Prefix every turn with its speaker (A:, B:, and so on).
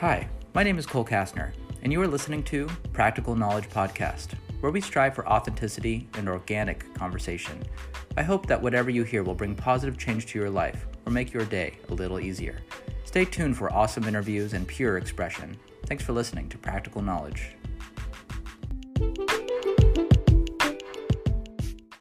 A: Hi, my name is Cole Kastner, and you are listening to Practical Knowledge Podcast, where we strive for authenticity and organic conversation. I hope that whatever you hear will bring positive change to your life or make your day a little easier. Stay tuned for awesome interviews and pure expression. Thanks for listening to Practical Knowledge.